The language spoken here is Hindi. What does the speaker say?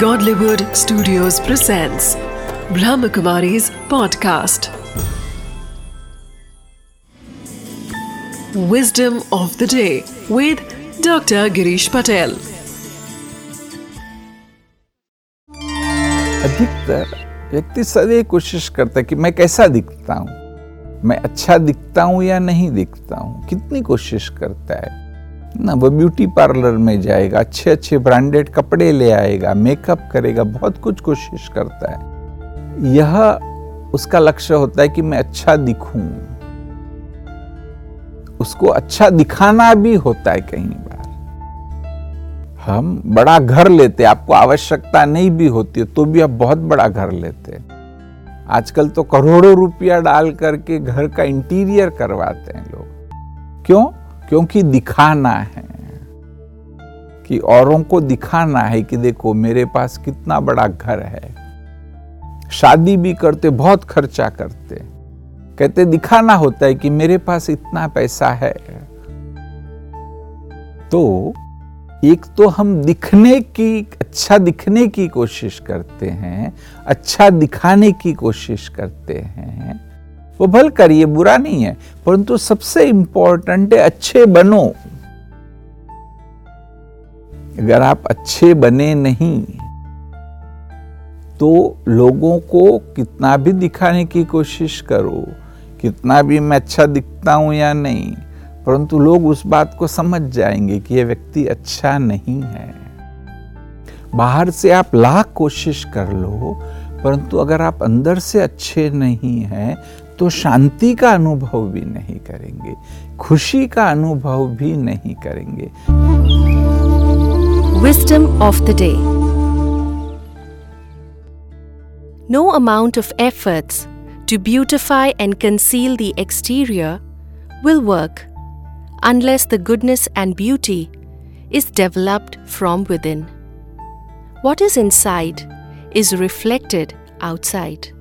Godlywood Studios presents Brahmakumari's podcast. Wisdom of the day with Dr. Girish Patel. अधिकतर व्यक्ति सदैव कोशिश करता है कि मैं कैसा दिखता हूँ मैं अच्छा दिखता हूँ या नहीं दिखता हूँ कितनी कोशिश करता है ना, वो ब्यूटी पार्लर में जाएगा अच्छे अच्छे ब्रांडेड कपड़े ले आएगा, मेकअप करेगा, बहुत कुछ कोशिश करता है। यह उसका लक्ष्य होता है कि मैं अच्छा दिखूं। उसको अच्छा दिखाना भी होता है कहीं बार। हम बड़ा घर लेते आपको आवश्यकता नहीं भी होती तो भी आप बहुत बड़ा घर लेते आजकल तो करोड़ों रुपया डाल करके घर का इंटीरियर करवाते हैं लोग। क्यों? क्योंकि दिखाना है कि औरों को दिखाना है कि देखो, मेरे पास कितना बड़ा घर है। शादी भी करते, बहुत खर्चा करते। कहते, दिखाना होता है कि मेरे पास इतना पैसा है। तो एक तो हम दिखने की अच्छा दिखने की कोशिश करते हैं अच्छा दिखाने की कोशिश करते हैं। वो भल करिए बुरा नहीं है। परंतु सबसे इंपॉर्टेंट है, अच्छे बनो। अगर आप अच्छे बने नहीं तो लोगों को कितना भी दिखाने की कोशिश करो, कितना भी मैं अच्छा दिखता हूँ या नहीं, परंतु लोग उस बात को समझ जाएँगे कि यह व्यक्ति अच्छा नहीं है। बाहर से आप लाख कोशिश कर लो परंतु अगर आप अंदर से अच्छे नहीं हैं तो शांति का अनुभव भी नहीं करेंगे, खुशी का अनुभव भी नहीं करेंगे। Wisdom of the day no amount of efforts to beautify and conceal the exterior will work unless the goodness and beauty is developed from within what is inside is reflected outside.